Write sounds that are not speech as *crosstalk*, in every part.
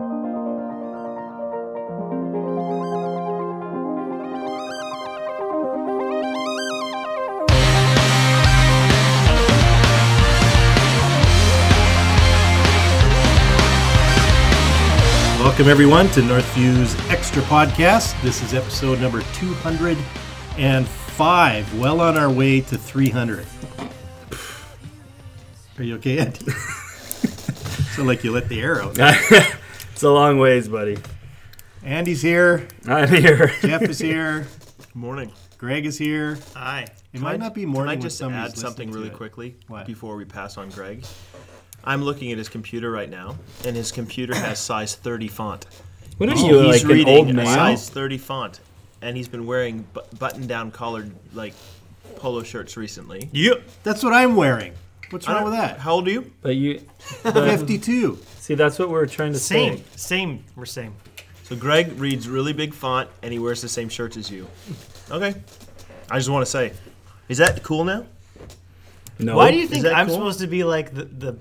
Welcome, everyone, to Northview's Extra Podcast. This is episode number 205. Well on our way to 300. Are you okay, Andy? *laughs* so, like you let the air out. *laughs* it's a long ways, buddy. Andy's here. I'm here. *laughs* Jeff is here. Morning. Greg is here. Hi. It might not be morning. Can I when just somebody's add something listening to really it. quickly What? before we pass on Greg? I'm looking at his computer right now, and his computer has *coughs* size 30 font. What are He's you, like an reading old a man? size 30 font, and he's been wearing bu- button-down collared like polo shirts recently. Yep. That's what I'm wearing. What's wrong with that? How old are you? But you, *laughs* 52. See, that's what we're trying to Same, say. same. Same. We're same. So Greg reads really big font, and he wears the same shirts as you. Okay. I just want to say, is that cool now? No. Why do you think that I'm cool? supposed to be like the the, the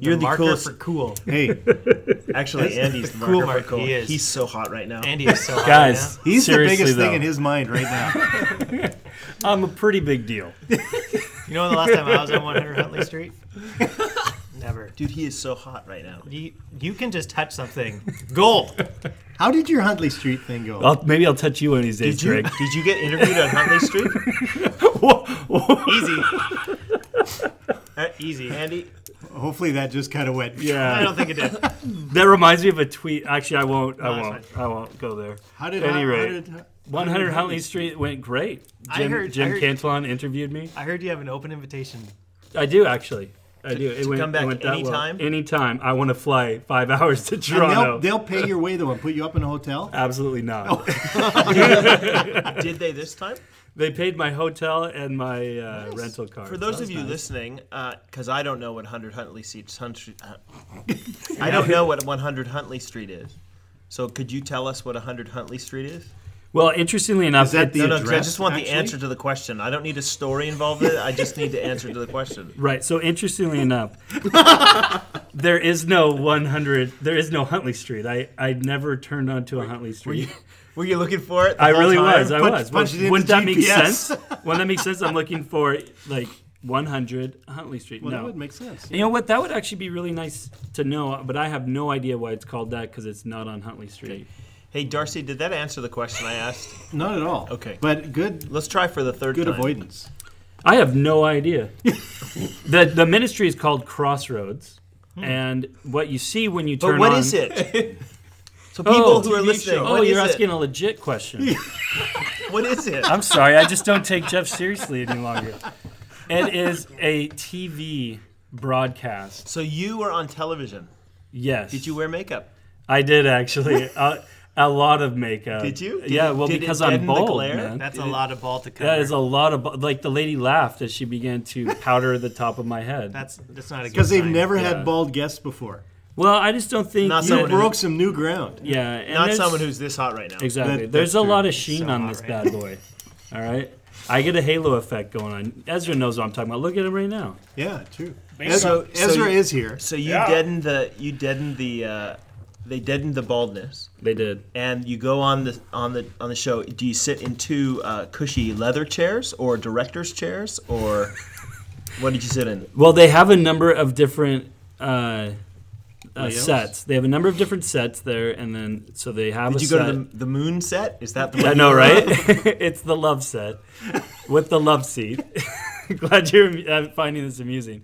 You're the marker coolest- for cool? Hey, *laughs* Actually, Andy's the Cool marker mark, for cool. he is. He's so hot right now. Andy is so *laughs* hot Guys, right he's the biggest though, thing in his mind right now. *laughs* I'm a pretty big deal. You know when the last time I was on 100 Huntley Street? Never. Dude, he is so hot right now. You, you can just touch something. *laughs* Gold. How did your Huntley Street thing go? I'll, maybe I'll touch you one of these days, Did you, Greg. did you get interviewed on Huntley Street? *laughs* Easy. Uh, easy. Andy, Hopefully that just kind of went. Yeah, I don't think it did. that reminds me of a tweet. Actually, I won't. I won't. it's I won't go there. How did, Any how, rate. how did 100 Huntley Street went great. I Jim, I heard- Cantelon interviewed me. I heard you have an open invitation. I do actually. I do. It to went, come back it went that well. anytime? Anytime. I want to fly five *laughs* hours to And Toronto. they'll, they'll pay your way though and put you up in a hotel. *laughs* Absolutely not. *laughs* did they this time? They paid my hotel and my uh, rental car. For those of you listening, because I don't know what 100 Huntley Street, Hunt- uh, I don't know what 100 Huntley Street is. So could you tell us what 100 Huntley Street is? Well, interestingly enough, Is that the No, no, 'cause I just want the answer to the question. I don't need a story involved in it. I just need the answer to the question. *laughs* right. So interestingly enough, *laughs* there is no 100. There is no Huntley Street. I I never turned onto a Huntley Street. Were you looking for it? the I whole really time? was. I Punch- was. punch it Wouldn't that make sense? Wouldn't that make sense? I'm looking for like 100 Huntley Street. Well, no. that would make sense. you know what? That would actually be really nice to know, but I have no idea why it's called that because it's not on Huntley Street. Hey, Darcy, did that answer the question I asked? Not at all. Okay. But good, Let's try for the third good time. avoidance. I have no idea. *laughs* the The ministry is called Crossroads, hmm. and what you see when you turn But what on. is it? *laughs* So people Oh, who are TV listening, show. Oh, what you're is asking it? a legit question. *laughs* What is it? I'm sorry, I just don't take Jeff seriously any longer. It is a TV broadcast. So you were on television. Yes. Did you wear makeup? I did actually. a, uh, a lot of makeup. Did you? Did yeah, well, because I'm bald. the glare? man. That's Did a it- lot of ball to cover. That is a lot of bu- like the lady laughed as she began to powder the top of my head. That's that's not a good Because they've never Yeah. had bald guests before. well, I just don't think Not you- You someone who- broke some new ground. Yeah, and Not someone who's this hot right now. exactly. That- there's a true. lot of sheen So on this right bad boy. All right, I get a halo effect going on. Ezra knows what I'm talking about. Look at him right now. Yeah, true. So- Ezra, so you- is here. So you deadened the you deadened the uh, they deadened the baldness, They did. and you go on the on the on the show. Do you sit in two uh, cushy leather chairs or director's chairs or *laughs* what did you sit in? Well, they have a number of different uh, uh, sets. They have a number of different sets there, and then so they have Did you go set. to the, the moon set? Is that the I know, right? *laughs* it's the love set with the love seat. *laughs* Glad you're uh, finding this amusing.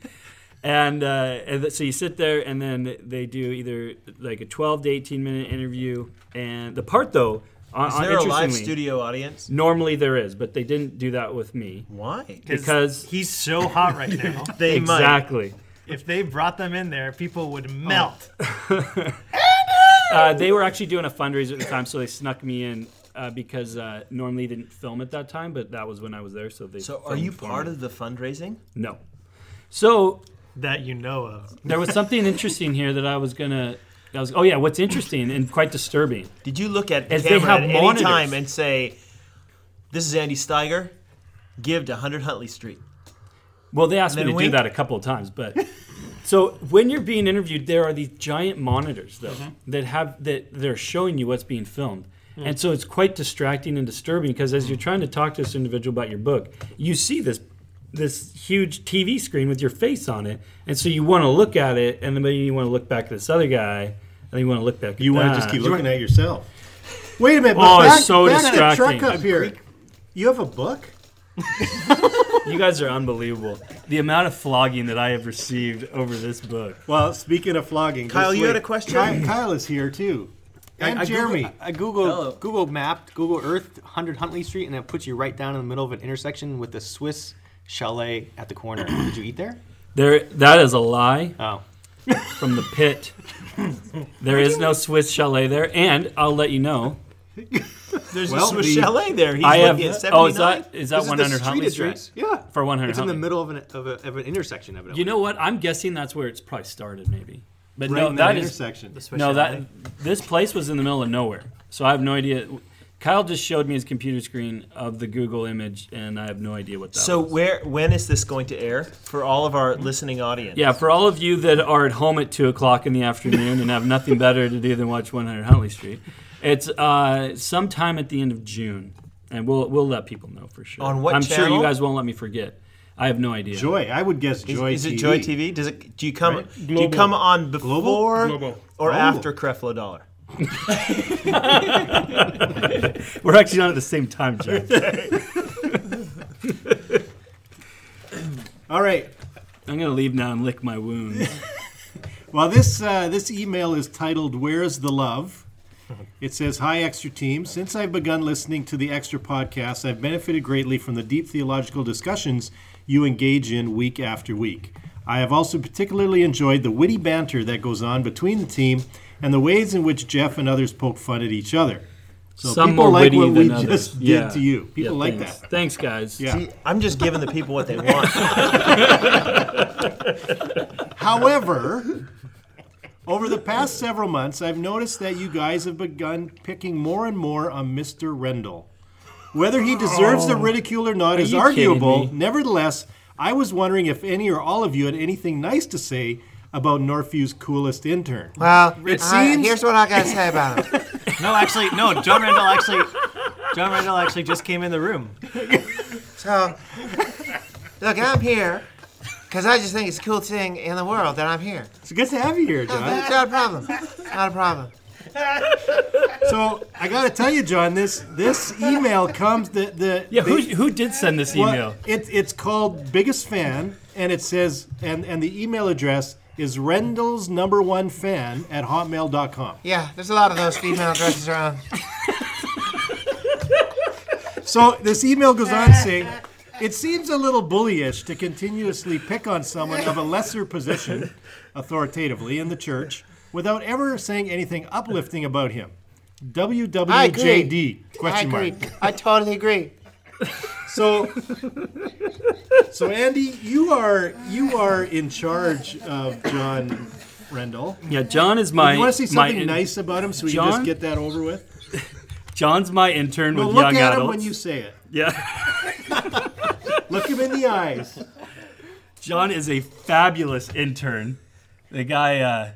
And, uh, and so you sit there, and then they do either like a 12 to 18 minute interview. And the part though, on, Is on- there a live studio audience? Normally there is, but they didn't do that with me Why? because he's so hot right now. *laughs* They might. exactly. if they brought them in there, people would melt. *laughs* Uh, they were actually doing a fundraiser at the time, so they snuck me in. Uh, because uh, normally they didn't film at that time, but that was when I was there. So they. So are you part me. of the fundraising? No. So that you know of. There was something interesting here that I was gonna. I was. Oh yeah, what's interesting and quite disturbing. Did you look at As they camera have at any monitors. time and say, "This is Andy Steiger. Give to 100 Huntley Street." Well, they asked me to then do that a couple of times, but So when you're being interviewed, there are these giant monitors though Mm-hmm. that have that they're showing you what's being filmed. Mm. And so it's quite distracting and disturbing because as you're trying to talk to this individual about your book, you see this this huge TV screen with your face on it, and so you want to look at it, and then maybe you want to look back at this other guy, and then you want to look back. At You want to just keep looking at yourself. Wait a minute. Oh, but it's back, so back to distracting. truck up here. You have a book? *laughs* You guys are unbelievable. The amount of flogging that I have received over this book. Well, speaking of flogging, Kyle, just you had a question? Kyle, Kyle is here too, and I, I Jeremy. Googled, I Googled, Google mapped Google Earth 100 Huntley Street, and it puts you right down in the middle of an intersection with the Swiss chalet at the corner. *clears throat* Did you eat there? There, that is a lie Oh, *laughs* from the pit. There is no Swiss chalet there, and I'll let you know. There's Well, a Swiss the- chalet there. He's I have. looking at Oh, is that is that This is the 100 street Huntley Street? address. Yeah, For 100 it's in the Huntley. middle of an of, a, of an intersection. Evidently. You know what? I'm guessing that's where it's probably started, maybe. But right no, in that, that is intersection. no that this place was in the middle of nowhere, so I have no idea. Kyle just showed me his computer screen of the Google image, and I have no idea what that So was. where when is this going to air for all of our listening audience? Yeah, for all of you that are at home at two o'clock in the afternoon and have nothing better to do than watch 100 Huntley Street, it's uh, sometime at the end of June, and we'll we'll let people know for sure. On what I'm sure you guys won't let me forget. I have no idea. Joy. I would guess Joy is it TV. Joy TV? Does it? Do you come? Right. Do you come on before Global. or Oh. after Creflo Dollar? *laughs* *laughs* We're actually not at the same time, Jack. *laughs* All right. I'm gonna leave now and lick my wounds. *laughs* Well, this uh, this email is titled "Where's the Love." It says, "Hi, Extra Team. Since I've begun listening to the Extra podcast, I've benefited greatly from the deep theological discussions you engage in week after week. I have also particularly enjoyed the witty banter that goes on between the team and the ways in which Jeff and others poke fun at each other. So Some people more like witty what we than others. just Yeah. to you. People Yeah, like thanks. that. Thanks, guys. Yeah. See, I'm just giving the people what they *laughs* want. However, over the past several months, I've noticed that you guys have begun picking more and more on Mr. Rendell. Whether he deserves the oh. ridicule or not is you kidding arguable. me? Nevertheless, I was wondering if any or all of you had anything nice to say about Northview's coolest intern. Well, It I- seems- here's what I gotta say about him. *laughs* no, actually, no. John Randall actually, John Randall actually just came in the room. So, look, I'm here because I just think it's the coolest thing in the world that I'm here. It's good to have you here, It's John. not a problem. Not a problem. So I got to tell you, John, this this email comes the the Yeah, who, the- who did send this Well, email? it, it's called Biggest Fan, and it says, and, and the email address is Rendell's number one fan at hotmail.com. Yeah, there's a lot of those female addresses around. So this email goes on saying, it seems a little bullyish to continuously pick on someone of a lesser position, authoritatively, in the church, without ever saying anything uplifting about him. I agree. WWJD? I Question agree. mark. I totally agree. So, so Andy, you are you are in charge of John Rendell. Yeah, John is my. you want to say something in- nice about him so we can just get that over with? John's my intern Well, with look young at adults. him when you say it. yeah, *laughs* *laughs* Look him in the eyes. John is a fabulous intern. The guy, uh,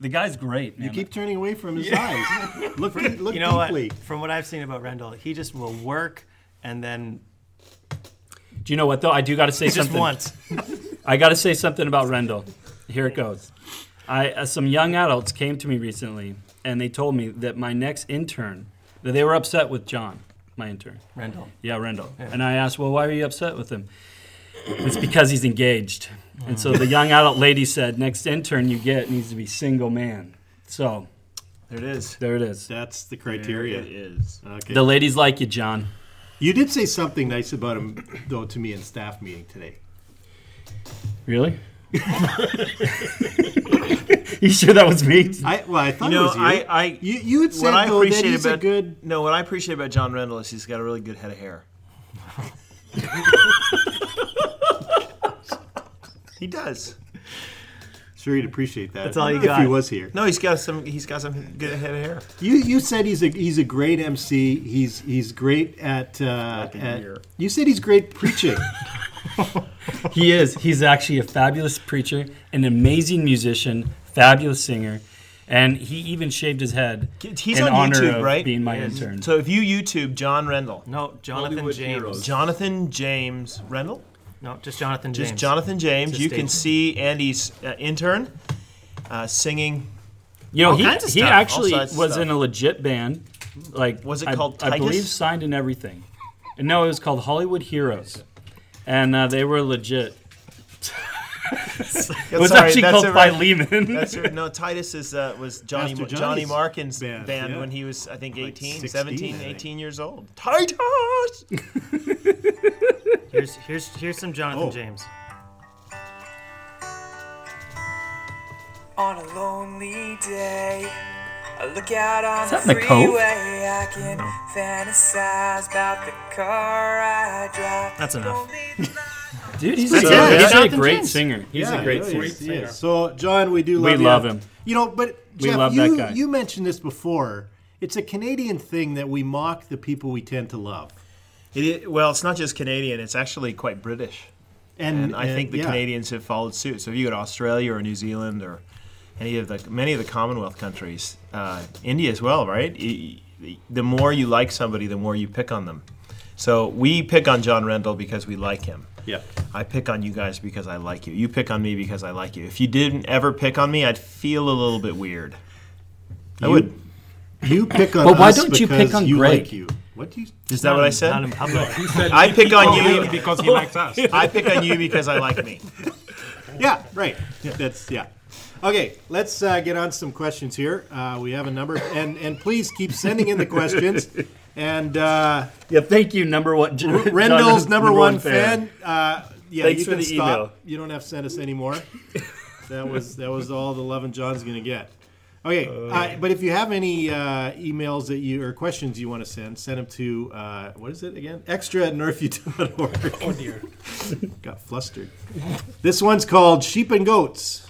the guy's great. Man. You keep turning away from his eyes. *laughs* Look, look You know deeply. what? From what I've seen about Rendell, he just will work and then Do you know what though? I do got to say just something. once. *laughs* I got to say something about Rendell. Here it goes. I uh, some young adults came to me recently, and they told me that my next intern, that they were upset with John, my intern. Randall. Yeah, Rendell. And I asked, well, why are you upset with him? It's because he's engaged. And so the young adult lady said, next intern you get needs to be single man. So there it is. there it is. That's the There criteria. it is. Okay. The ladies like you, John. You did say something nice about him, though, to me in staff meeting today. Really? you sure that was me? I well, I thought You it know, was you. I, I you, you had said what I though that appreciate he's a good. no, what I appreciate about John Rendell is he's got a really good head of hair. *laughs* he does. Sure, he'd appreciate that. That's all you if he was here. No, he's got some. He's got some good head of hair. You you said he's a he's a great MC. He's he's great at. Uh, at you said he's great preaching. *laughs* he is. He's actually a fabulous preacher, an amazing musician, fabulous singer, and he even shaved his head He's in on honor YouTube, of right? being my Yes. intern. So if you YouTube John Rendell, No, Jonathan Hollywood James. heroes. Jonathan James Rendell, No, just Jonathan James. just Jonathan James, Just you can see Andy's uh, intern uh, singing. You know, All he, kinds of he stuff, actually was stuff. in a legit band. Like Was it I- called I believe signed and everything. And no, it was called Hollywood Heroes, and uh, they were legit. *laughs* It was Sorry, actually called all right. Philemon. That's right. no Titus is uh, was Johnny Pastor Johnny Johnny's Markin's band, band, yeah. when he was I think 18, 16, 17, I think. 18 years old. Titus. *laughs* Here's here's here's some Jonathan Oh. James. On a lonely day, I look out on Is the that in the Cove? freeway. I can fantasize about the car I drive. That's enough. *laughs* Dude, he's, So, a, yeah, he's a Jonathan great James. singer. He's Yeah, a great he singer. is, he is. So, John, we do We love you. love him. You know, but We Jeff, love you, that guy. you mentioned this before. It's a Canadian thing that we mock the people we tend to love. It well, it's not just Canadian; it's actually quite British. And, and I think the yeah. Canadians have followed suit. So if you go to Australia or New Zealand or any of the many of the Commonwealth countries, uh, India as well, right? Y- y- The more you like somebody, the more you pick on them. So we pick on John Rendell because we like him. Yeah. I pick on you guys because I like you. You pick on me because I like you. If you didn't ever pick on me, I'd feel a little bit weird. I would. You pick on But why us don't you pick because on you Greg? like you. What do you? Is that what I said? Not in public. *laughs* He said I pick on you. because he likes us. *laughs* I pick on you because I like me. *laughs* Yeah, right. That's yeah. Okay, let's uh, get on some questions here. Uh, we have a number, and and please keep sending in the questions. And uh, Yeah, thank you, number one. Rendell's number, one, fan. Uh, yeah, Thanks you for can the stop. email. You don't have to send us anymore. that was that was all the love and John's gonna get. Okay, uh, but if you have any uh, emails that you or questions you want to send, send them to uh, what is it again? Extra at northview.org. *laughs* Oh dear, *laughs* got flustered. This one's called Sheep and Goats.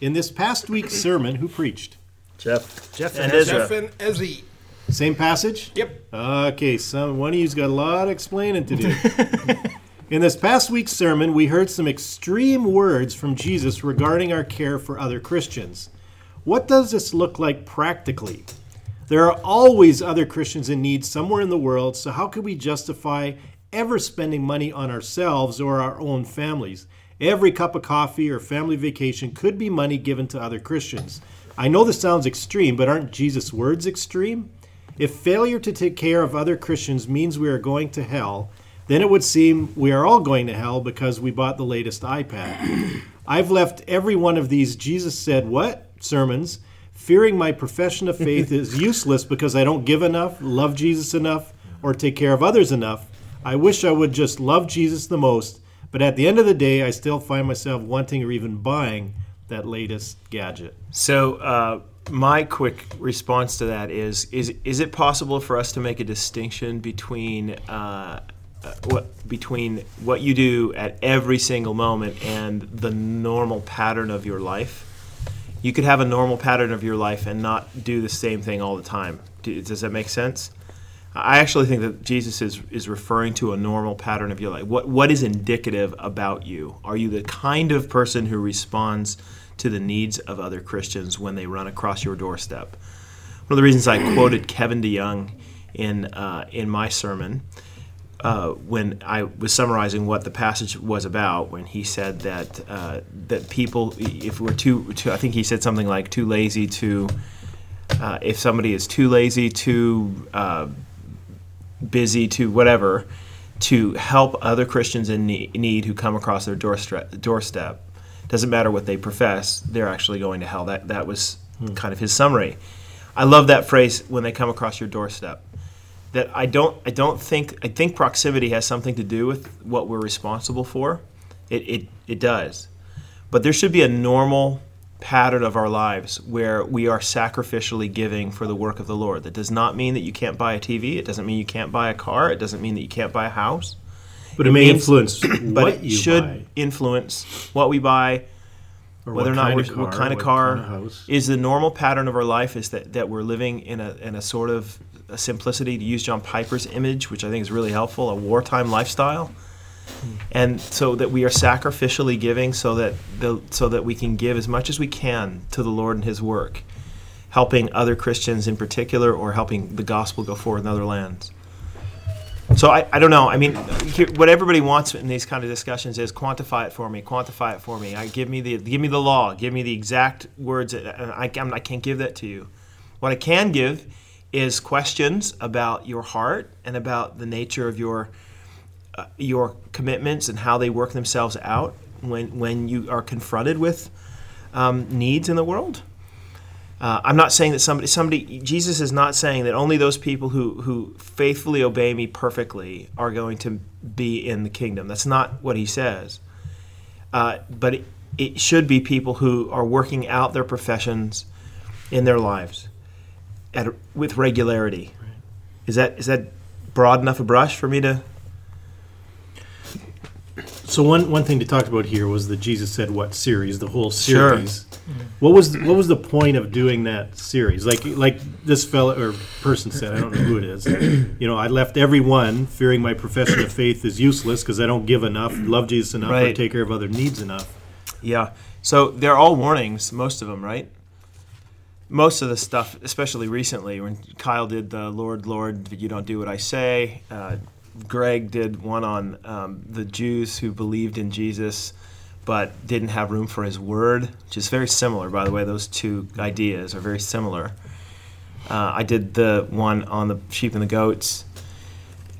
In this past week's *clears throat* sermon, who preached? Jeff. Jeff And and Ezra. Jeff and Ezzy. Same passage? Yep. Okay, some one of you's got a lot of explaining to do. *laughs* In this past week's sermon, we heard some extreme words from Jesus regarding our care for other Christians. What does this look like practically? There are always other Christians in need somewhere in the world, so how could we justify ever spending money on ourselves or our own families? Every cup of coffee or family vacation could be money given to other Christians. I know this sounds extreme, but aren't Jesus' words extreme? If failure to take care of other Christians means we are going to hell, then it would seem we are all going to hell because we bought the latest iPad. *clears throat* I've left every one of these Jesus said what sermons, fearing my profession of faith *laughs* is useless because I don't give enough, love Jesus enough, or take care of others enough. I wish I would just love Jesus the most, but at the end of the day, I still find myself wanting or even buying that latest gadget. So, uh, my quick response to that is: is is it possible for us to make a distinction between uh, uh, what between what you do at every single moment and the normal pattern of your life? You could have a normal pattern of your life and not do the same thing all the time. Does that make sense? I actually think that Jesus is, is referring to a normal pattern of your life. What, what is indicative about you? Are you the kind of person who responds to the needs of other Christians when they run across your doorstep? One of the reasons I quoted Kevin DeYoung in, uh, in my sermon uh, when I was summarizing what the passage was about, when he said that uh, that people, if we're too, too, I think he said something like too lazy to, uh, if somebody is too lazy, too uh, busy, to whatever, to help other Christians in need who come across their doorstep, doorstep, doesn't matter what they profess, they're actually going to hell. That that was kind of his summary. I love that phrase when they come across your doorstep that I don't I don't think I think proximity has something to do with what we're responsible for. It it, it does. But there should be a normal pattern of our lives where we are sacrificially giving for the work of the Lord. That does not mean that you can't buy a TV. It doesn't mean you can't buy a car. It doesn't mean that you can't buy a house. But it, may means- influence But it you should buy, influence what we buy, or whether or not kind we're, what kind of what car kind of is the normal pattern of our life is that, that we're living in a, in a sort of a simplicity to use John Piper's image, which I think is really helpful, a wartime lifestyle. and so that we are sacrificially giving, so that the so that we can give as much as we can to the Lord and His work, helping other Christians in particular, or helping the gospel go forward in other lands. So I, I don't know. I mean, what everybody wants in these kind of discussions is quantify it for me, quantify it for me. I give me the give me the law, give me the exact words. I, I'm- I can't give that to you. What I can give is questions about your heart and about the nature of your uh, your commitments and how they work themselves out when when you are confronted with um, needs in the world. Uh, I'm not saying that somebody, somebody, Jesus is not saying that only those people who, who faithfully obey me perfectly are going to be in the kingdom. That's not what he says. Uh, but it, it should be people who are working out their professions in their lives at, with regularity. Is that is that broad enough a brush for me to? So one one thing to talk about here was that Jesus said what series, the whole series. Sure. What was what was the point of doing that series? Like like this fellow or person said, I don't know who it is. You know, I left every one fearing my profession of faith is useless because I don't give enough, love Jesus enough, or Right. take care of other needs enough. Yeah. So they're all warnings, most of them, right? Most of the stuff, especially recently, when Kyle did the Lord, Lord, you don't do what I say. Uh, Greg did one on um, the Jews who believed in Jesus but didn't have room for his word, which is very similar, by the way. Those two ideas are very similar. Uh, I did the one on the sheep and the goats,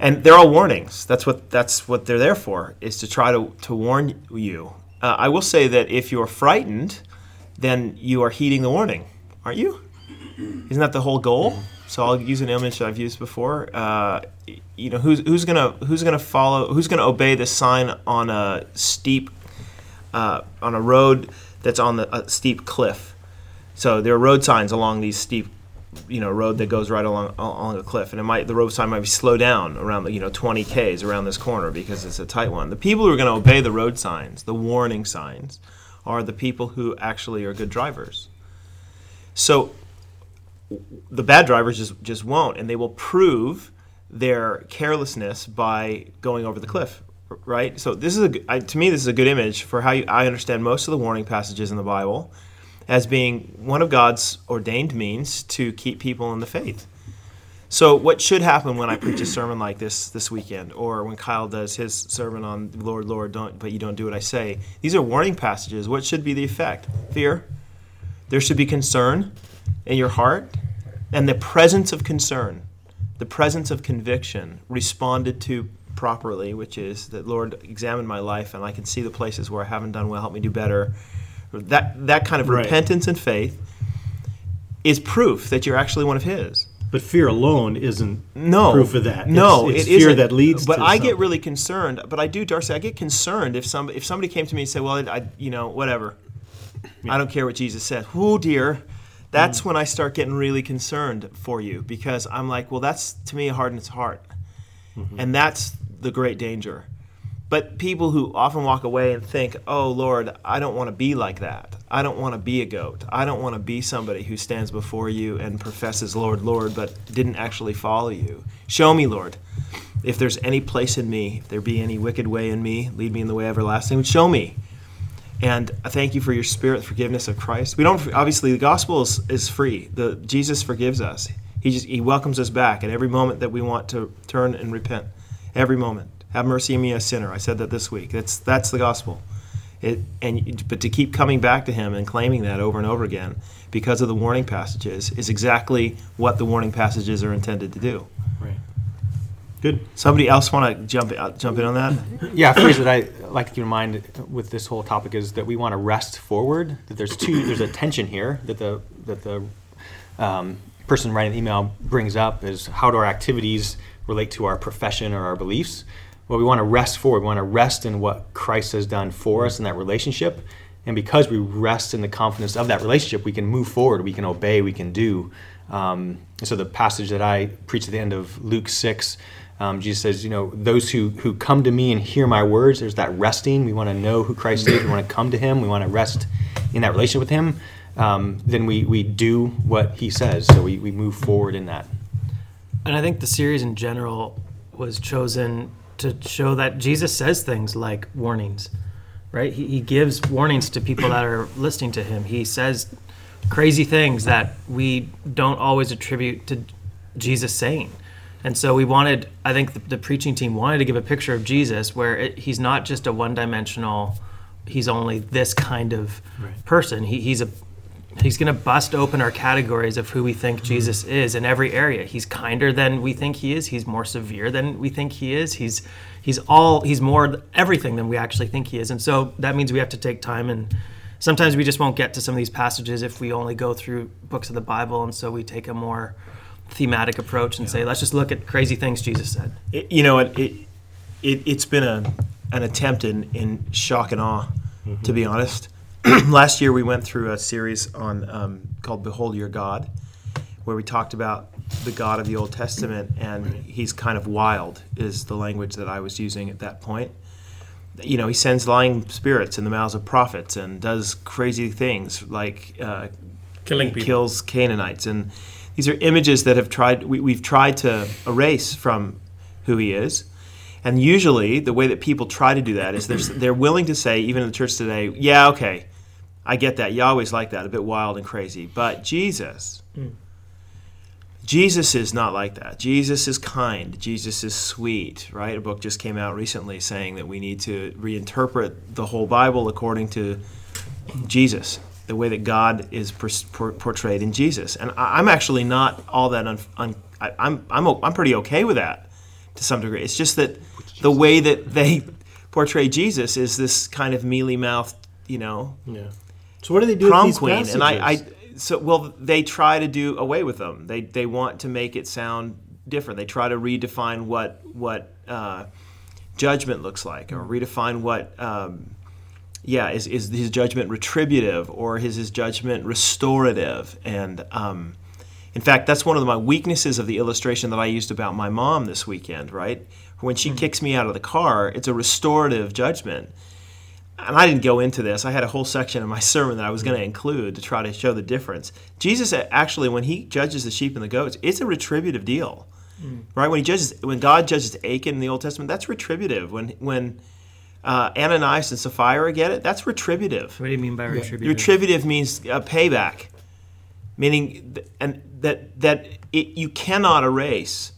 and they're all warnings. That's what that's what they're there for, is to try to, to warn you. Uh, I will say that if you're frightened, then you are heeding the warning, aren't you? Isn't that the whole goal? So I'll use an image I've used before. Uh, you know, who's who's gonna who's gonna follow? Who's gonna obey the sign on a steep uh, on a road that's on the a steep cliff? So there are road signs along these steep, you know, road that goes right along along a cliff, and it might the road sign might be slow down around the you know 20 k's around this corner because it's a tight one. The people who are going to obey the road signs, the warning signs, are the people who actually are good drivers. So the bad drivers just just won't, and they will prove their carelessness by going over the cliff. Right. So this is a I, to me this is a good image for how you, I understand most of the warning passages in the Bible as being one of God's ordained means to keep people in the faith. So, what should happen when I preach a *clears throat* sermon like this this weekend, or when Kyle does his sermon on Lord, Lord, don't, but you don't do what I say? These are warning passages. What should be the effect? Fear. There should be concern in your heart, and the presence of concern, the presence of conviction, responded to properly, which is that Lord, examine my life, and I can see the places where I haven't done well. Help me do better. That that kind of Right. repentance and faith is proof that you're actually one of His. But fear alone isn't No proof of that. No, it's, it's it fear that leads. But I get really concerned. But I do, Darcy. I get concerned if some if somebody came to me and said, "Well, I, you know, whatever. I don't care what Jesus said." Oh dear, that's mm. when I start getting really concerned for you because I'm like, well, that's to me a hardness heart, mm-hmm. and that's the great danger. But people who often walk away and think, oh, Lord, I don't want to be like that. I don't want to be a goat. I don't want to be somebody who stands before you and professes, Lord, Lord, but didn't actually follow you. Show me, Lord, if there's any place in me, if there be any wicked way in me, lead me in the way everlasting. Show me. And I thank you for your spirit, forgiveness of Christ. We don't obviously the gospel is, is free. The Jesus forgives us. He just he welcomes us back at every moment that we want to turn and repent. Every moment. Have mercy on me, a sinner. I said that this week. That's that's the gospel. It, and but to keep coming back to him and claiming that over and over again because of the warning passages is exactly what the warning passages are intended to do. Right. Good. Somebody else want to jump uh, jump in on that? Yeah, a phrase that I like to keep in mind with this whole topic is that we want to rest forward. That there's two, there's a tension here that the that the um, person writing the email brings up is how do our activities relate to our profession or our beliefs? What we want to rest for, We want to rest in what Christ has done for us in that relationship, and because we rest in the confidence of that relationship, we can move forward. We can obey. We can do. Um, so the passage that I preach at the end of Luke six. Um, Jesus says, you know, those who, who come to me and hear my words, there's that resting. We want to know who Christ is. We want to come to him. We want to rest in that relationship with him. Um, then we, we do what he says. So we, we move forward in that. And I think the series in general was chosen to show that Jesus says things like warnings, right? He, he gives warnings to people that are listening to him. He says crazy things that we don't always attribute to Jesus saying. And so we wanted, I think the, the preaching team wanted to give a picture of Jesus where it, he's not just a one dimensional, he's only this kind of person. He, he's a He's going to bust open our categories of who we think mm-hmm. Jesus is in every area. He's kinder than we think he is. He's more severe than we think he is. He's he's all he's more everything than we actually think he is. And so that means we have to take time and sometimes we just won't get to some of these passages if we only go through books of the Bible and so we take a more thematic approach and say let's just look at crazy things Jesus said. It, you know, it, it, it it's been a an attempt in, in shock and awe, mm-hmm. to be honest. *clears throat* Last year we went through a series on um, called "Behold Your God," where we talked about the God of the Old Testament, and he's kind of wild, is the language that I was using at that point. You know, he sends lying spirits in the mouths of prophets and does crazy things like uh, Killing people. kills Canaanites, and these are images that have tried we, we've tried to erase from who he is. And usually, the way that people try to do that is they're, they're willing to say, even in the church today, yeah, okay, I get that. Yahweh's like that, a bit wild and crazy. But Jesus, hmm. Jesus is not like that. Jesus is kind. Jesus is sweet, right? A book just came out recently saying that we need to reinterpret the whole Bible according to Jesus, the way that God is pers- por- portrayed in Jesus. And I- I'm actually not all that un- un- I- I'm, I'm, o- I'm pretty okay with that to some degree. It's just that the way that they portray Jesus is this kind of mealy mouthed, you know, Yeah. So what do they do prom with these queen. And I, I, so well, they try to do away with them. They they want to make it sound different. They try to redefine what what uh, judgment looks like, or redefine what. Um, yeah, is, is his judgment retributive or is his judgment restorative? And um, in fact, that's one of my weaknesses of the illustration that I used about my mom this weekend, right? When she kicks me out of the car, it's a restorative judgment. And I didn't go into this. I had a whole section in my *laughs* sermon that I was going to include to try to show the difference. Jesus actually, when he judges the sheep and the goats, it's a retributive deal, right? When he judges, when God judges Achan in the Old Testament, that's retributive. When when uh, Ananias and Sapphira get it, that's retributive. What do you mean by retributive? Retributive means uh, payback, meaning th- and that that it, you cannot erase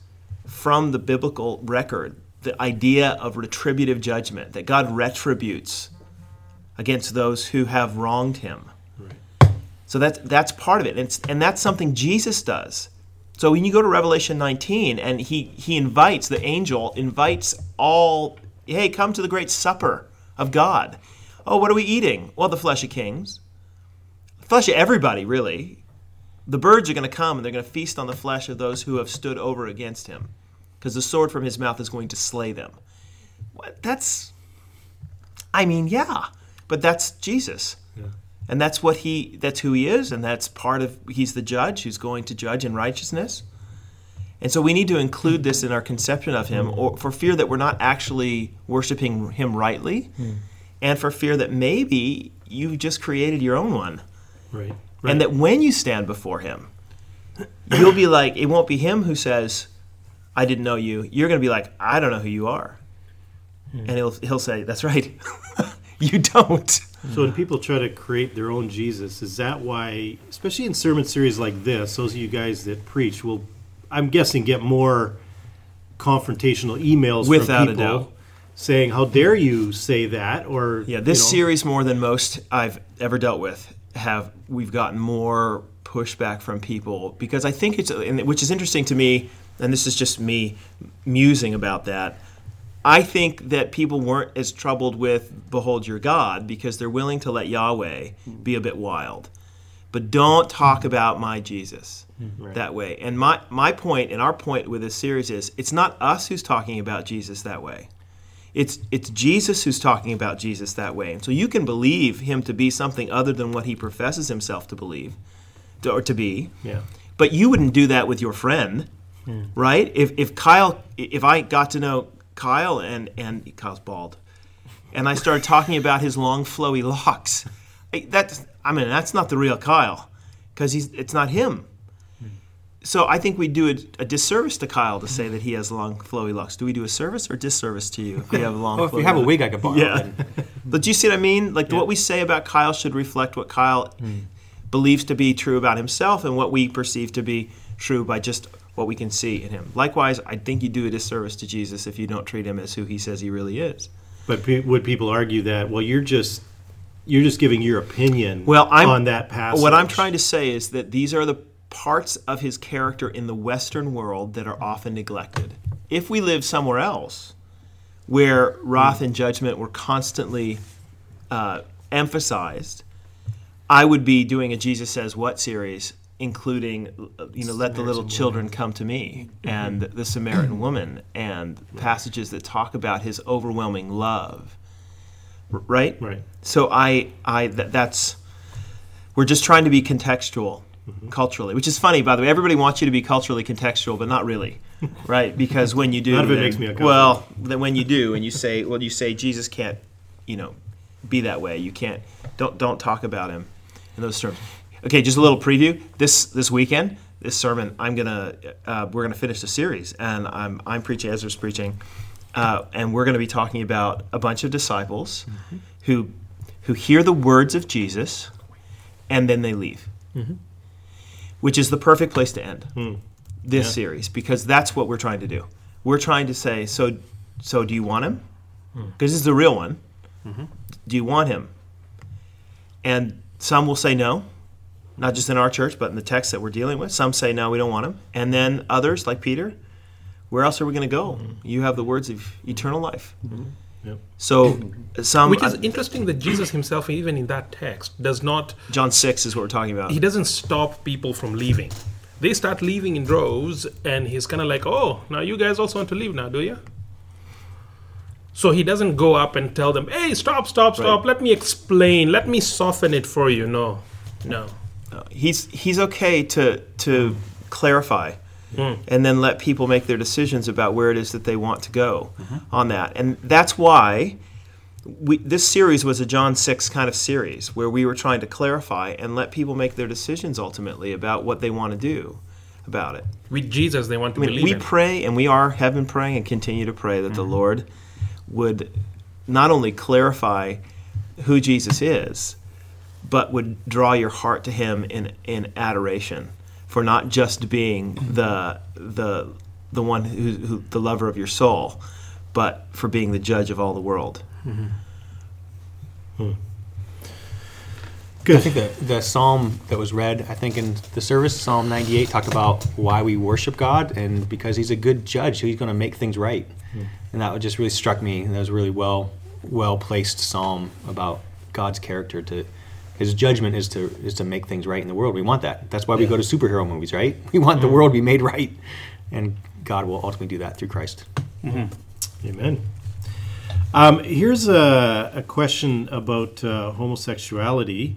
from the biblical record the idea of retributive judgment that God retributes against those who have wronged Him. So that's that's part of it, and, and that's something Jesus does. So when you go to Revelation 19, and he he invites the angel invites all, hey, come to the great supper of God. Oh, what are we eating? Well, the flesh of kings, the flesh of everybody, really. The birds are going to come and they're going to feast on the flesh of those who have stood over against him, because the sword from his mouth is going to slay them. What? That's, I mean, yeah, but that's Jesus. And that's what he that's who he is and that's part of he's the judge who's going to judge in righteousness. And so we need to include this in our conception of him or for fear that we're not actually worshiping him rightly hmm. and for fear that maybe you just created your own one. Right. and that when you stand before him you'll be like it won't be him who says i didn't know you. You're going to be like i don't know who you are. Hmm. And he'll he'll say that's right *laughs* *laughs* you don't So when people try to create their own Jesus, is that why, especially in sermon series like this, those of you guys that preach will, I'm guessing, get more confrontational emails Without a from people doubt. saying, "How dare you say that?" Or Yeah, this you know, series more than most I've ever dealt with have we've gotten more pushback from people because I think it's which is interesting to me, and this is just me musing about that. I think that people weren't as troubled with "Behold Your God" because they're willing to let Yahweh be a bit wild, but don't talk about my Jesus mm-hmm. that way. And my my point and our point with this series is it's not us who's talking about Jesus that way. It's it's Jesus who's talking about Jesus that way. And so you can believe him to be something other than what he professes himself to believe to, or to be. Yeah. But you wouldn't do that with your friend, hmm. right? If if Kyle if I got to know Kyle and and Kyle's bald and I started talking about his long flowy locks, I- that's I mean that's not the real Kyle cuz he's it's not him. so I think we do a, a disservice to Kyle to say that he has long, flowy locks. Do we do a service or disservice to you if you have long? Oh, if you have a wig, I could borrow. Yeah. But do you see what I mean? Like what we say about Kyle should reflect what Kyle hmm. believes to be true about himself and what we perceive to be true by just what we can see in him. Likewise, I think you do a disservice to Jesus if you don't treat him as who he says he really is. But pe- would people argue that? Well, you're just you're just giving your opinion. Well, I'm, on that passage. What I'm trying to say is that these are the parts of his character in the Western world that are often neglected. If we live somewhere else, where wrath and judgment were constantly uh, emphasized, I would be doing a Jesus Says What series, including, uh, you know, let the little children come to me, and the Samaritan woman, and passages that talk about his overwhelming love. Right? Right. So I, I, th- that's, we're just trying to be contextual culturally, which is funny, by the way. Everybody wants you to be culturally contextual, but not really, *laughs* right? Because when you do, None of it then- makes me. Well, then when you do, and you say, well, you say Jesus can't, you know, be that way. You can't. Don't don't talk about him in those terms. Okay, just a little preview. This this weekend, this sermon, I'm gonna uh, we're gonna finish the series, and I'm I'm preaching. Ezra's preaching, uh, and we're gonna be talking about a bunch of disciples mm-hmm. who who hear the words of Jesus, and then they leave, mm-hmm. which is the perfect place to end hmm. this series because that's what we're trying to do. We're trying to say, so so do you want him? Hmm. Because this is the real one. Mm-hmm. Do you want him? And some will say no, not just in our church, but in the text that we're dealing with. Some say no, we don't want him. And then others, like Peter, where else are we going to go? You have the words of eternal life. Mm-hmm. Yep. So some Which is interesting that Jesus himself, even in that text, does not, John six is what we're talking about. he doesn't stop people from leaving. They start leaving in droves, and he's kind of like, oh, now you guys also want to leave now, do you? So he doesn't go up and tell them, hey, stop, stop, stop, Right. let me explain, let me soften it for you. No, no. He's he's okay to to clarify mm. and then let people make their decisions about where it is that they want to go mm-hmm. on that and that's why we, this series was a John 6 kind of series where we were trying to clarify and let people make their decisions ultimately about what they want to do about it. With Jesus, they want to I mean, believe we in. pray and we are have been praying and continue to pray that the mm-hmm. Lord would not only clarify who Jesus is, but would draw your heart to Him in in adoration for not just being the the the one who, who the lover of your soul, but for being the judge of all the world. Mm-hmm. Hmm. Good. I think the, the psalm that was read, I think in the service, Psalm 98 talked about why we worship God, and because He's a good judge, He's going to make things right. Hmm. And that just really struck me. And that was a really well well placed psalm about God's character. To His judgment is to is to make things right in the world. We want that. That's why we go to superhero movies, right? *laughs* We want the world to be made right, and God will ultimately do that through Christ. Amen. Um, here's a, a question about uh, homosexuality.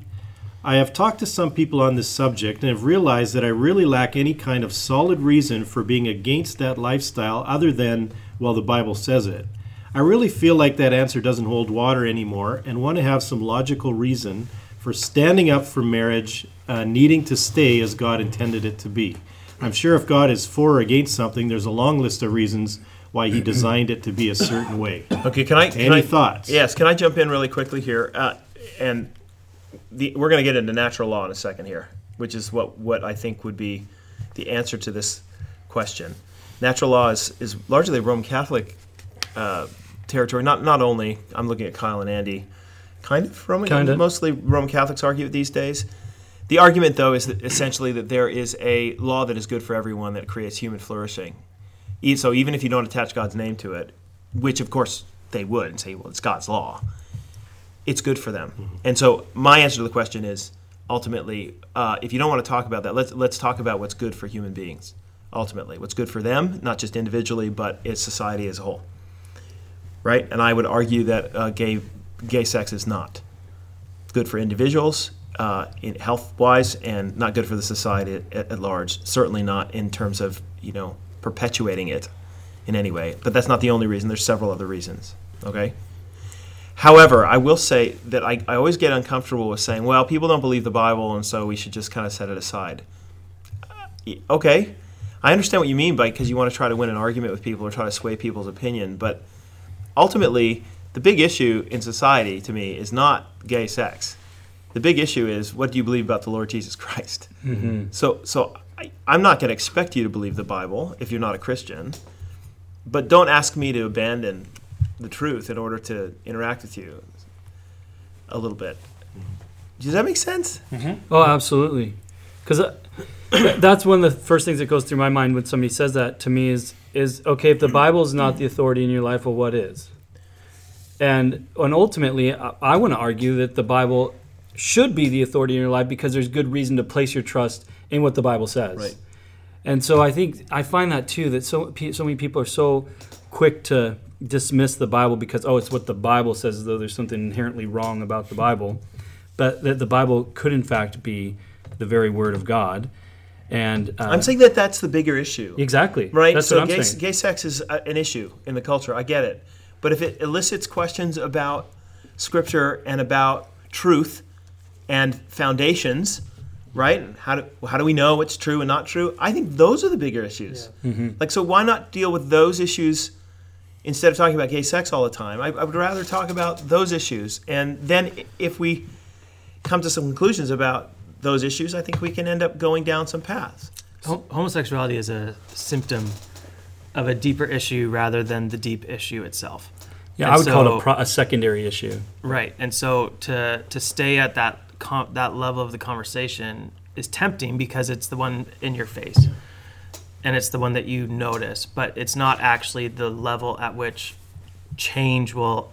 I have talked to some people on this subject and have realized that I really lack any kind of solid reason for being against that lifestyle other than, well, the Bible says it. I really feel like that answer doesn't hold water anymore and want to have some logical reason for standing up for marriage, uh, needing to stay as God intended it to be. I'm sure if God is for or against something, there's a long list of reasons why He designed it to be a certain way. Okay, can I? Can Any I- thoughts? Yes, can I jump in really quickly here? Uh, and the, we're going to get into natural law in a second here, which is what, what I think would be the answer to this question. Natural law is, is largely a Roman Catholic uh, territory. Not not only I'm looking at Kyle and Andy, kind of Roman, Kinda. mostly Roman Catholics argue it these days. The argument, though, is that essentially that there is a law that is good for everyone that creates human flourishing. So even if you don't attach God's name to it, which of course they would and say, well, it's God's law, it's good for them. And so my answer to the question is ultimately, uh, if you don't want to talk about that, let's let's talk about what's good for human beings. Ultimately, what's good for them, not just individually, but as society as a whole. Right? And I would argue that uh, gay gay sex is not good for individuals uh, in health wise and not good for the society at, at large. Certainly not in terms of you know perpetuating it in any way. But that's not the only reason. There's several other reasons okay? However i will say that I, I always get uncomfortable with saying well people don't believe the bible and so we should just kind of set it aside. Y- okay, I understand what you mean by because you want to try to win an argument with people or try to sway people's opinion, but ultimately, the big issue in society to me is not gay sex. The big issue is what do you believe about the Lord Jesus Christ? Mm-hmm. So, so I, I'm not going to expect you to believe the Bible if you're not a Christian, but don't ask me to abandon the truth in order to interact with you a little bit. Does that make sense? Mm-hmm. Oh, absolutely. Because uh, *coughs* that's one of the first things that goes through my mind when somebody says that to me is is okay if the Bible is not the authority in your life, well, what is? And and ultimately, I, I want to argue that the Bible should be the authority in your life because there's good reason to place your trust in what the Bible says. Right. And so I think I find that too that so so many people are so quick to dismiss the Bible because oh it's what the Bible says as though there's something inherently wrong about the Bible, but that the Bible could in fact be the very Word of God. And uh, I'm saying that that's the bigger issue. exactly Right? That's so what I'm gay, saying. gay sex is an issue in the culture. I get it. But if it elicits questions about scripture and about truth and foundations, right? and How do, how do we know what's true and not true? I think those are the bigger issues. Mm-hmm. Like, so why not deal with those issues instead of talking about gay sex all the time? I, I would rather talk about those issues. And then if we come to some conclusions about those issues, I think we can end up going down some paths. Homosexuality is a symptom of a deeper issue rather than the deep issue itself. yeah, And I would call it a, pro- a secondary issue. Right, and so to to stay at that com- that level of the conversation is tempting because it's the one in your face, and it's the one that you notice, but it's not actually the level at which change will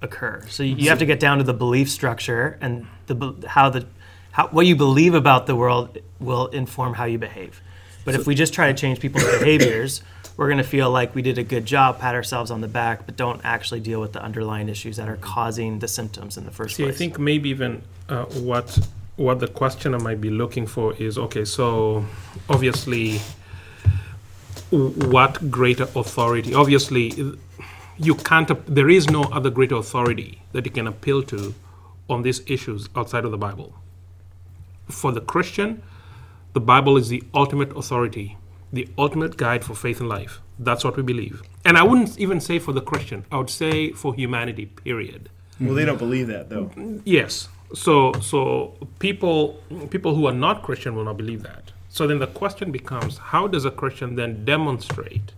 occur. So you, you have to get down to the belief structure and the how the how what you believe about the world will inform how you behave. But if we just try to change people's behaviors, we're going to feel like we did a good job, pat ourselves on the back, but don't actually deal with the underlying issues that are causing the symptoms in the first See, I think maybe even uh, what what the questioner might be looking for is okay. So obviously, what greater authority? Obviously, you can't. There is no other greater authority that you can appeal to on these issues outside of the Bible. For the Christian, the Bible is the ultimate authority, the ultimate guide for faith and life. That's what we believe. And I wouldn't even say for the Christian. I would say for humanity. Period. Well, they don't believe that, though. Yes. So so people people who are not Christian will not believe that. So then the question becomes, how does a Christian then demonstrate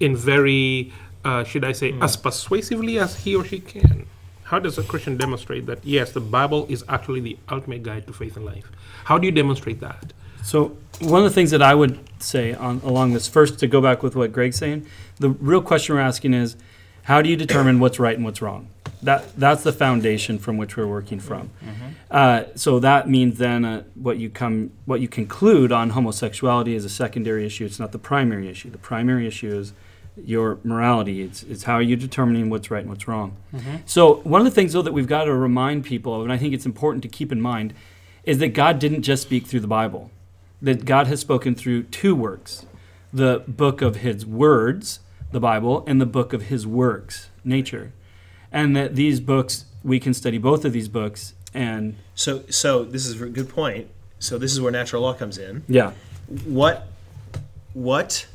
in very uh, should I say as persuasively as he or she can? How does a Christian demonstrate that yes, the Bible is actually the ultimate guide to faith and life? How do you demonstrate that? So one of the things that I would say on along this first to go back with what Greg's saying, the real question we're asking is, how do you determine what's right and what's wrong? That that's the foundation from which we're working from. Uh, so that means then uh, what you come what you conclude on homosexuality is a secondary issue. It's not the primary issue. The primary issue is your morality. It's it's how are you determining what's right and what's wrong. So one of the things though that we've got to remind people of, and I think it's important to keep in mind, is that God didn't just speak through the Bible that God has spoken through two works the book of his words, the Bible, and the book of his works, nature. And that these books, we can study both of these books and, So, so this is a good point. So this is where natural law comes in. yeah, What, what,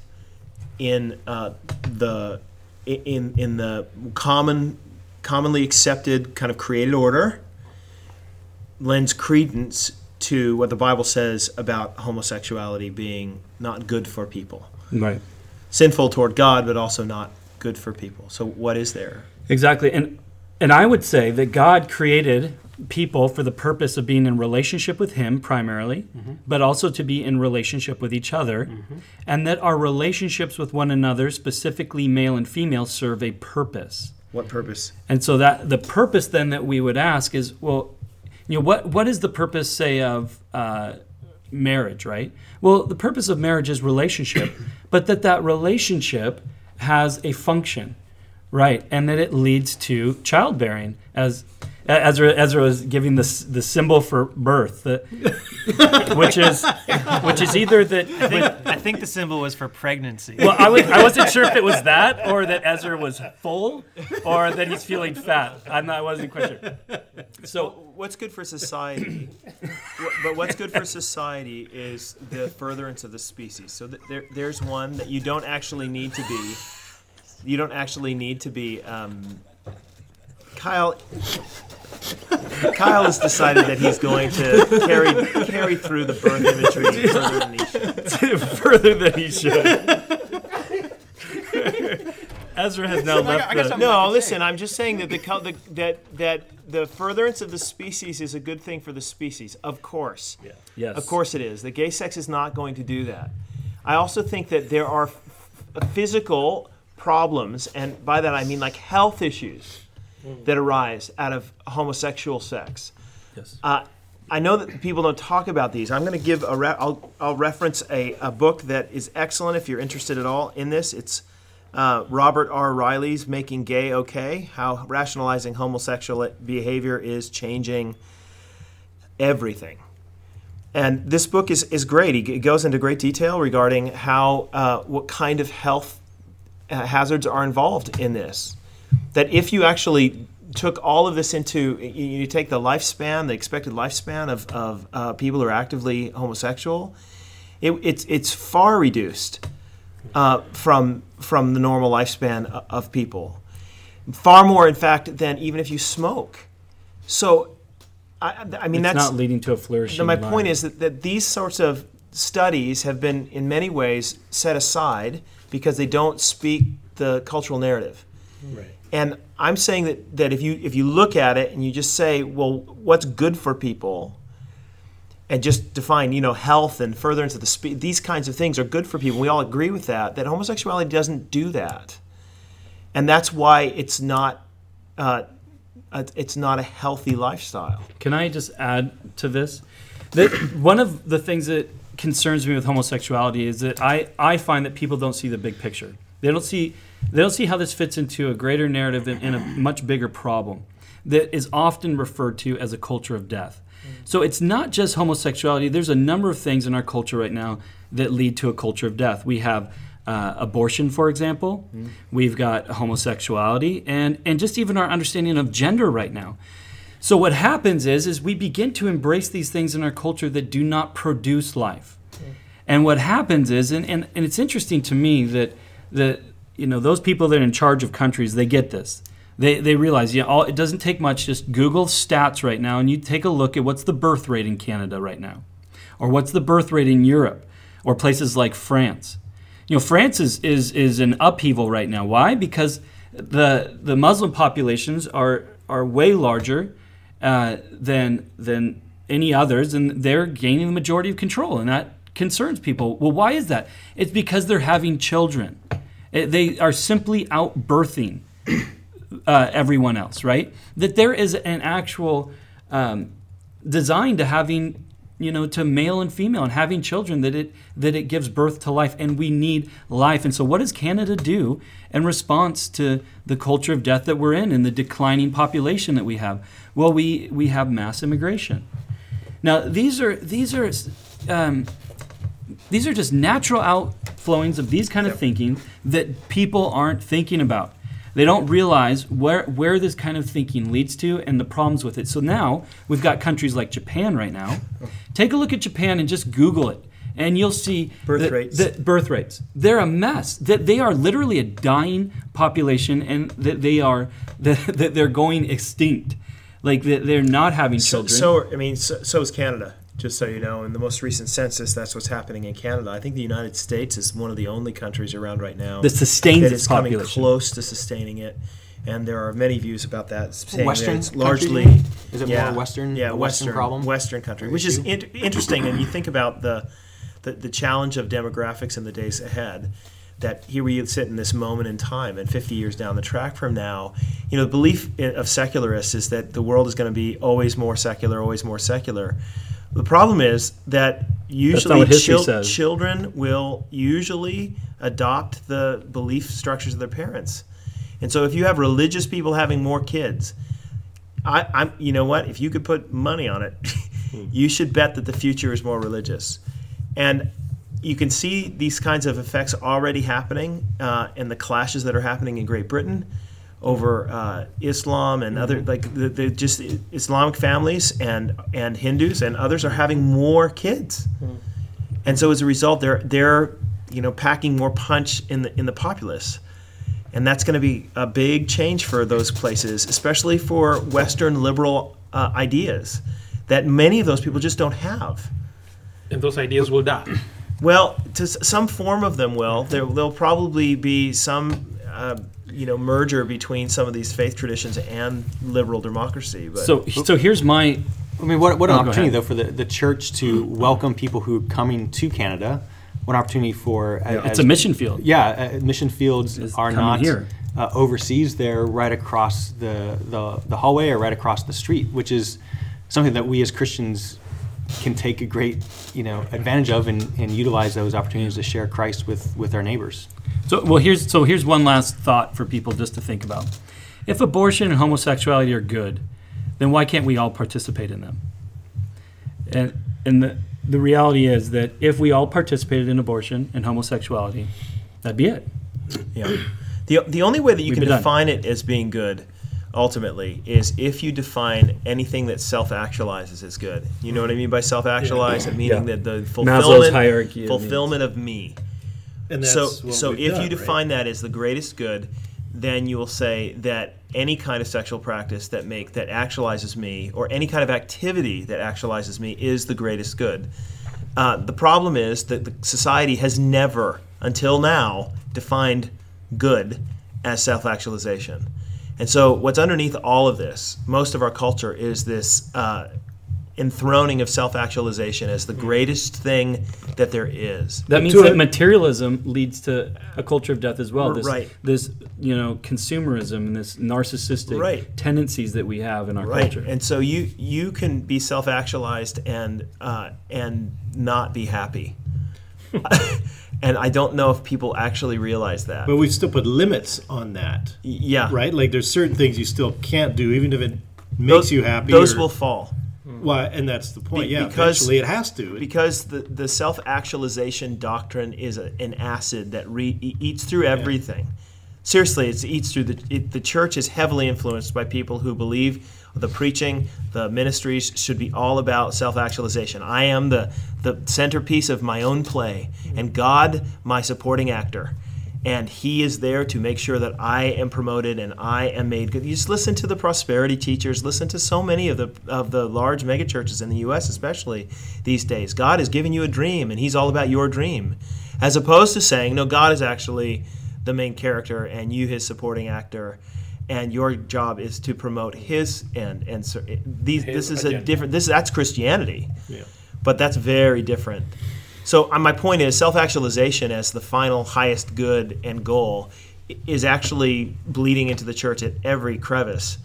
in uh, the in in the common commonly accepted kind of created order lends credence to what the Bible says about homosexuality being not good for people, right. sinful toward God, but also not good for people. So what is there? Exactly. And and I would say that God created people for the purpose of being in relationship with him primarily, mm-hmm. but also to be in relationship with each other, mm-hmm. and that our relationships with one another, specifically male and female, serve a purpose. What purpose? And so that the purpose then that we would ask is, well, you know, what what is the purpose, say, of uh, marriage, right? Well, the purpose of marriage is relationship, *coughs* but that that relationship has a function, right, and that it leads to childbearing, as Ezra, Ezra was giving this the symbol for birth, that, *laughs* which is which is either that. I think, I think the symbol was for pregnancy. Well, I, was, I wasn't sure if it was that or that Ezra was full or that he's feeling fat. I'm not, I wasn't quite sure. So, what's good for society but what's good for society is the furtherance of the species so th- there, there's one that you don't actually need to be you don't actually need to be um, kyle kyle has decided that he's going to carry carry through the birth imagery *laughs* further than he should *laughs* further than he should. Ezra has now left the. no listen i'm just saying that the, col- the that that the furtherance of the species is a good thing for the species of course Yeah. Yes. Of course it is. The gay sex is not going to do that. I also think that there are f- physical problems, and by that I mean like health issues that arise out of homosexual sex. Yes. Uh, I know that people don't talk about these. I'm going to give a re- I'll, I'll reference a, a book that is excellent if you're interested at all in this. It's uh, Robert R. Reilly's Making Gay Okay How Rationalizing Homosexual Behavior is Changing Everything. And this book is, is great. He goes into great detail regarding how uh, what kind of health uh, hazards are involved in this. That if you actually took all of this into, you, you take the lifespan, the expected lifespan of, of uh, people who are actively homosexual, it, it's, it's far reduced uh, from, from the normal lifespan of people. Far more, in fact, than even if you smoke. So, I, I mean, It's that's not leading to a flourishing. my life. point is that, that these sorts of studies have been, in many ways, set aside because they don't speak the cultural narrative. Right. And I'm saying that, that if you if you look at it and you just say, well, what's good for people, and just define, you know, health and furtherance of the spe- these kinds of things are good for people. We all agree with that. That homosexuality doesn't do that, and that's why it's not. Uh, uh, it's not a healthy lifestyle. Can I just add to this? That one of the things that concerns me with homosexuality is that I, I find that people don't see the big picture. They don't see they don't see how this fits into a greater narrative and, a much bigger problem that is often referred to as a culture of death. Mm. So it's not just homosexuality. There's a number of things in our culture right now that lead to a culture of death. We have uh, abortion, for example. Mm. We've got homosexuality, and and just even our understanding of gender right now. So what happens is is we begin to embrace these things in our culture that do not produce life. Mm. And what happens is and, and, and it's interesting to me that that you know those people that are in charge of countries they get this. They, they realize yeah all, it doesn't take much just Google stats right now and you take a look at what's the birth rate in Canada right now or what's the birth rate in Europe or places like France. You know France is is is an upheaval right now. Why? Because the the Muslim populations are are way larger uh, than than any others, and they're gaining the majority of control, and that concerns people. Well, why is that? It's because they're having children. Eh, They are simply out birthing uh, everyone else, right? That there is an actual um, design to having, you know, to male and female and having children that it that it gives birth to life, and we need life. And so, what does Canada do in response to the culture of death that we're in and the declining population that we have? Well, we we have mass immigration. Now, these are these are um, these are just natural outflowings of these kind of thinking that people aren't thinking about. They don't realize where where this kind of thinking leads to and the problems with it. So now we've got countries like Japan right now. Oh. Take a look at Japan and just Google it, and you'll see Birth that- rates. that birth rates. They're a mess. That they are literally a dying population, and that they are *laughs* that, that they're going extinct. Like that they're not having So, children. so I mean, so, so is Canada. Just so you know, in the most recent census, that's what's happening in Canada. I think the United States is one of the only countries around right now that sustains that its coming population. close to sustaining it. And there are many views about that. Saying that it's largely you mean? Is it yeah, more Western? yeah, a Western, problem. Western country, which is in, interesting. And you think about the, the the challenge of demographics in the days ahead. That here we sit in this moment in time, and 50 years down the track from now, you know, the belief eh, of secularists is that the world is going to be always more secular, always more secular. The problem is that usually chil- children will usually adopt the belief structures of their parents. And so if you have religious people having more kids, I, I'm you know what? If you could put money on it, *laughs* you should bet that the future is more religious. And you can see these kinds of effects already happening uh, in the clashes that are happening in Great Britain over uh, Islam and other like the, the just Islamic families and and Hindus and others are having more kids, and so as a result, they're they're you know packing more punch in the in the populace, and that's going to be a big change for those places, especially for Western liberal uh, ideas that many of those people just don't have. And those ideas will die. Well, to some form of them will. There, there'll probably be some, uh, you know, merger between some of these faith traditions and liberal democracy. But So, so here's my I mean, what, what an Oh, opportunity, though, for the, the church to welcome people who are coming to Canada. What an opportunity for. uh, it's a mission field. Yeah, uh, mission fields Is are not here. Uh, overseas. They're right across the, the, the hallway or right across the street, which is something that we as Christians can take a great you know advantage of and, and utilize those opportunities to share Christ with, with our neighbors. So well, here's so here's one last thought for people just to think about. If abortion and homosexuality are good, then why can't we all participate in them? And and the the reality is that if we all participated in abortion and homosexuality, that'd be it. yeah, the the only way that you We'd can done. define it as being good, ultimately, is if you define anything that self-actualizes as good. You know what I mean by self-actualize? Meaning Yeah. that the fulfillment fulfillment of me. And so so if done, you right? define that as the greatest good then you will say that any kind of sexual practice that make that actualizes me or any kind of activity that actualizes me is the greatest good uh, the problem is that the society has never until now defined good as self-actualization and so what's underneath all of this most of our culture is this uh, enthroning of self-actualization as the greatest thing that there is That means to that a- materialism leads to a culture of death as well. This, right. This, you know, consumerism and this narcissistic Right. tendencies that we have in our right culture. and so you you can be self-actualized and uh, and not be happy *laughs* and i don't know if people actually realize that But we've still put limits on that, yeah right? Like there's certain things you still can't do, even if it makes those, you happy. those or- will fall Well, and that's the point. Be- yeah, because- eventually it has to. because the, the self-actualization doctrine is a, an acid that re, eats through everything seriously it eats through the it, the church is heavily influenced by people who believe the preaching the ministries should be all about self-actualization i am the the centerpiece of my own play and god my supporting actor and he is there to make sure that I am promoted and I am made good. You just listen to the prosperity teachers, listen to so many of the of the large megachurches in the U.S., especially these days. God has given you a dream, and He's all about your dream, as opposed to saying, no, God is actually the main character, and you His supporting actor, and your job is to promote His end. And so, these, this is a different. This that's Christianity, yeah. but that's very different. So uh, my point is, self-actualization as the final highest good and goal is actually bleeding into the church at every crevice,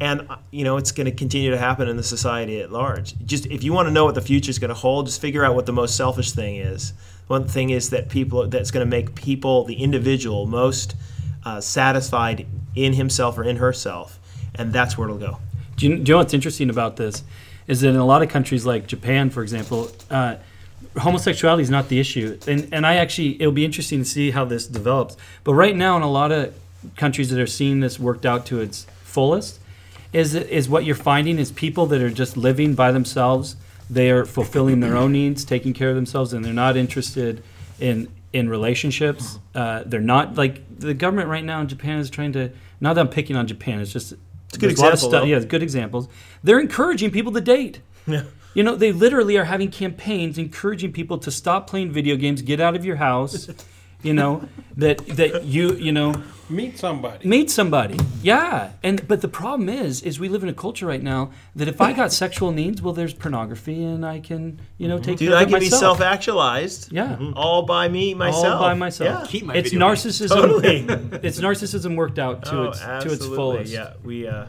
and uh, you know it's going to continue to happen in the society at large. Just if you want to know what the future is going to hold, just figure out what the most selfish thing is. One thing is that people that's going to make people, the individual, most uh, satisfied in himself or in herself, and that's where it'll go. Do you, do you know what's interesting about this? Is that in a lot of countries like Japan, for example, uh, homosexuality is not the issue. And, and I actually, it'll be interesting to see how this develops. But right now, in a lot of countries that are seeing this worked out to its fullest, is, is what you're finding is people that are just living by themselves. They are fulfilling their own needs, taking care of themselves, and they're not interested in in relationships. Uh, they're not like the government right now in Japan is trying to. Not that I'm picking on Japan. It's just a good there's a lot of example, stu- yeah, good examples. They're encouraging people to date. Yeah. You know, they literally are having campaigns encouraging people to stop playing video games, get out of your house. You know *laughs* that that you you know Meet somebody. meet somebody. Yeah, and but the problem is is we live in a culture right now that if I got *laughs* sexual needs, well, there's pornography, and I can you know take Dude, care I of can it be self-actualized. yeah. All by me myself. All by myself. Yeah. Keep my it's video narcissism. Totally. *laughs* it's narcissism worked out to Oh, its to its fullest. Yeah, we. Uh,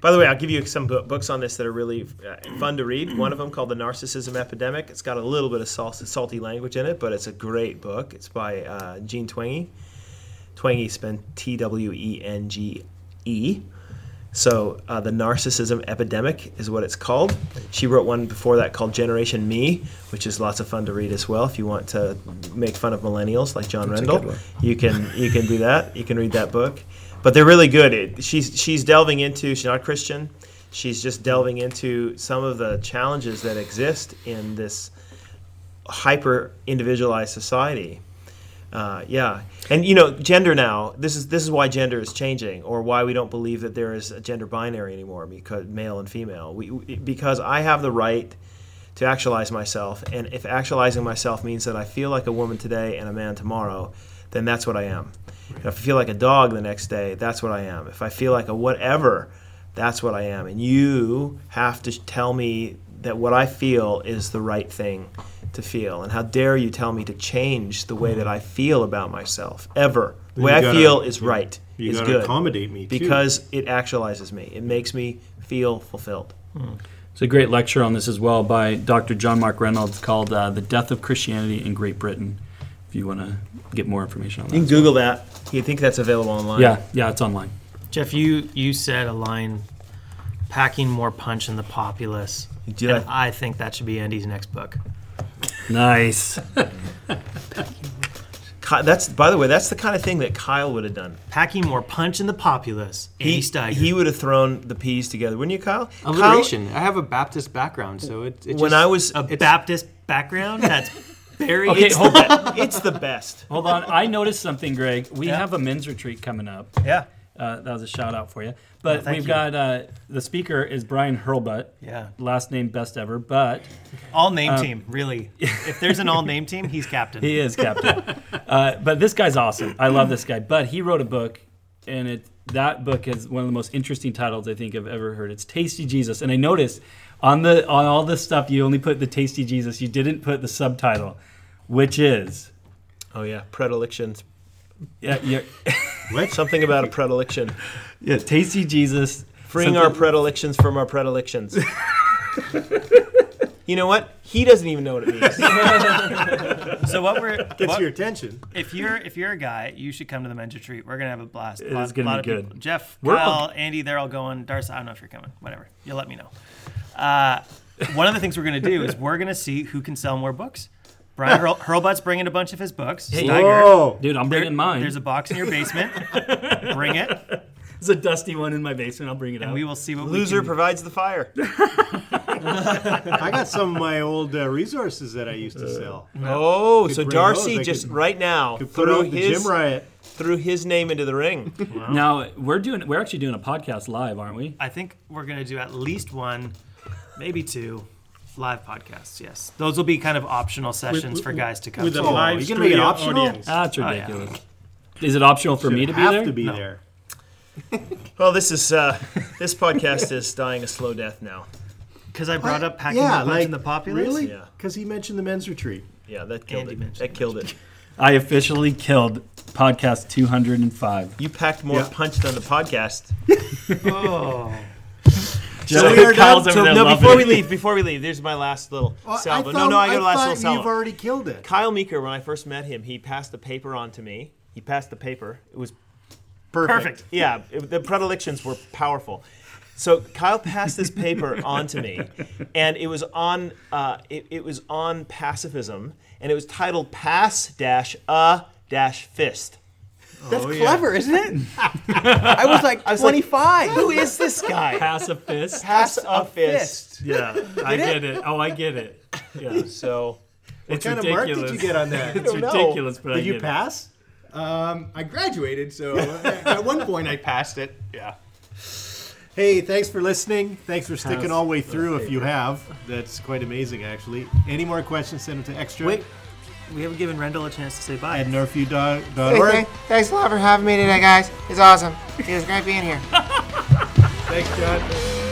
by the way, I'll give you some books on this that are really uh, fun to read. One of them called "The Narcissism Epidemic." It's got a little bit of sal- salty language in it, but it's a great book. It's by uh, Jean Twenge. Twenge spelled T W E N G E. So uh, the narcissism epidemic is what it's called. She wrote one before that called Generation Me, which is lots of fun to read as well. If you want to make fun of millennials like John Rendell, you can you can do that. You can read that book. But they're really good. It, she's she's delving into. She's not Christian. She's just delving into some of the challenges that exist in this hyper individualized society. Uh, yeah, and you know, gender now. This is this is why gender is changing, or why we don't believe that there is a gender binary anymore, because male and female. We, we because I have the right to actualize myself, and if actualizing myself means that I feel like a woman today and a man tomorrow, then that's what I am. If I feel like a dog the next day, that's what I am. If I feel like a whatever, that's what I am. And you have to tell me that what I feel is the right thing to feel. And how dare you tell me to change the way that I feel about myself ever? The way I gotta- feel is right, You is got to good. accommodate me too. Because it actualizes me. It makes me feel fulfilled. It's a great lecture on this as well by Dr. John Mark Reynolds called uh, "The Death of Christianity in Great Britain." If you want to get more information on that, You can Google that. You think that's available online? yeah, yeah, it's online. Jeff, you you said a line, packing more punch in the populace. Did and I- I think that should be Andy's next book. Nice. *laughs* Ky- That's by the way, that's the kind of thing that Kyle would have done. Packing more punch in the populace. Andy He, Steiger. he would have thrown the peas together, wouldn't you, Kyle? Kyle, Alliteration. I have a Baptist background, so it, it when just, I was a Baptist background. That's very. Okay, hold on. *laughs* it's the best. Hold on. I noticed something, Greg. We have a men's retreat coming up. yeah. Uh, that was a shout out for you. But Oh, we've you. got uh, the speaker is Brian Hurlbutt. Yeah. Last name best ever, but All name team, really. if there's an all name team, he's captain. *laughs* he is captain. uh, but this guy's awesome. I love this guy. But he wrote a book, and it that book is one of the most interesting titles I think I've ever heard. It's Tasty Jesus, and I noticed on the on all this stuff you only put the Tasty Jesus. You didn't put the subtitle, which is Oh yeah, predilections. yeah, you're, *laughs* Something about a predilection. yeah Tasty Jesus. Freeing something- our predilections from our predilections. *laughs* you know what? He doesn't even know what it means. *laughs* So what we're Gets what- your attention. if you're if you're a guy, you should come to the men's retreat. We're gonna have a blast. It's lot, is gonna lot be of good. people. Jeff, We're Kyle, all- Andy, they're all going. Darcy, I don't know if you're coming. Whatever. You'll let me know. Uh, one of the things we're gonna do is we're gonna see who can sell more books. Brian Hurl, Hurlbutt's bringing a bunch of his books. Steiger, Whoa! Dude, I'm there- bringing mine. There's a box in your basement. Bring it, There's a dusty one in my basement. I'll bring it and out. we will see what Loser we can. provides the fire. *laughs* I got some of my old uh, resources that I used to sell. Oh, Could so bring Darcy those. Just could- right now Could put threw out the his gym riot. threw his name into the ring. *laughs* Now we're doing. We're actually doing a podcast live, aren't we? I think we're gonna do at least one, maybe two, live podcasts. Yes, those will be kind of optional sessions for guys to come. with to. a live you're gonna make it optional? audience. That's yeah. ridiculous. Is it optional for me to be have there? to be there. Well, this is uh, this podcast is dying a slow death now. Because I brought up packing yeah, more punch like in the populace. really? Yeah. Because he mentioned the men's retreat. Yeah, that killed Andy it. mentioned That killed it. I officially killed podcast 205. You packed more Yeah. punch than the podcast. *laughs* Oh. So we are Kyle's done. over there no, loving before we it. leave, before we leave, there's my last little Well, salvo. I no, thought- no, I got a last thought little salvo. You've already killed it. Kyle Meeker, when I first met him, he passed the paper on to me. He passed the paper. It was Perfect. Perfect. yeah, it- the predilections were powerful. So Kyle passed this paper *laughs* on to me, and it was on uh, it, it was on pacifism, and it was titled "Pass dash a dash fist." That's clever, isn't it? *laughs* I was like I was 25. Who is this guy? Pacifist. Pass a fist. Yeah, *laughs* I get it. Oh, I get it. Yeah, So it's What kind ridiculous. of mark did you get on that? It's don't know. ridiculous, but I Did you pass? it. Pass? Um, I graduated, so at one point I passed it. Yeah. Hey, thanks for listening. Thanks for sticking all the way through if you have. That's quite amazing, actually. Any more questions, send them to extra Wait, we haven't given Rendell a chance to say bye. at Hey, northview.org. thank- thanks a lot for having me today, guys. It's awesome. It was great being here. *laughs* Thanks, John.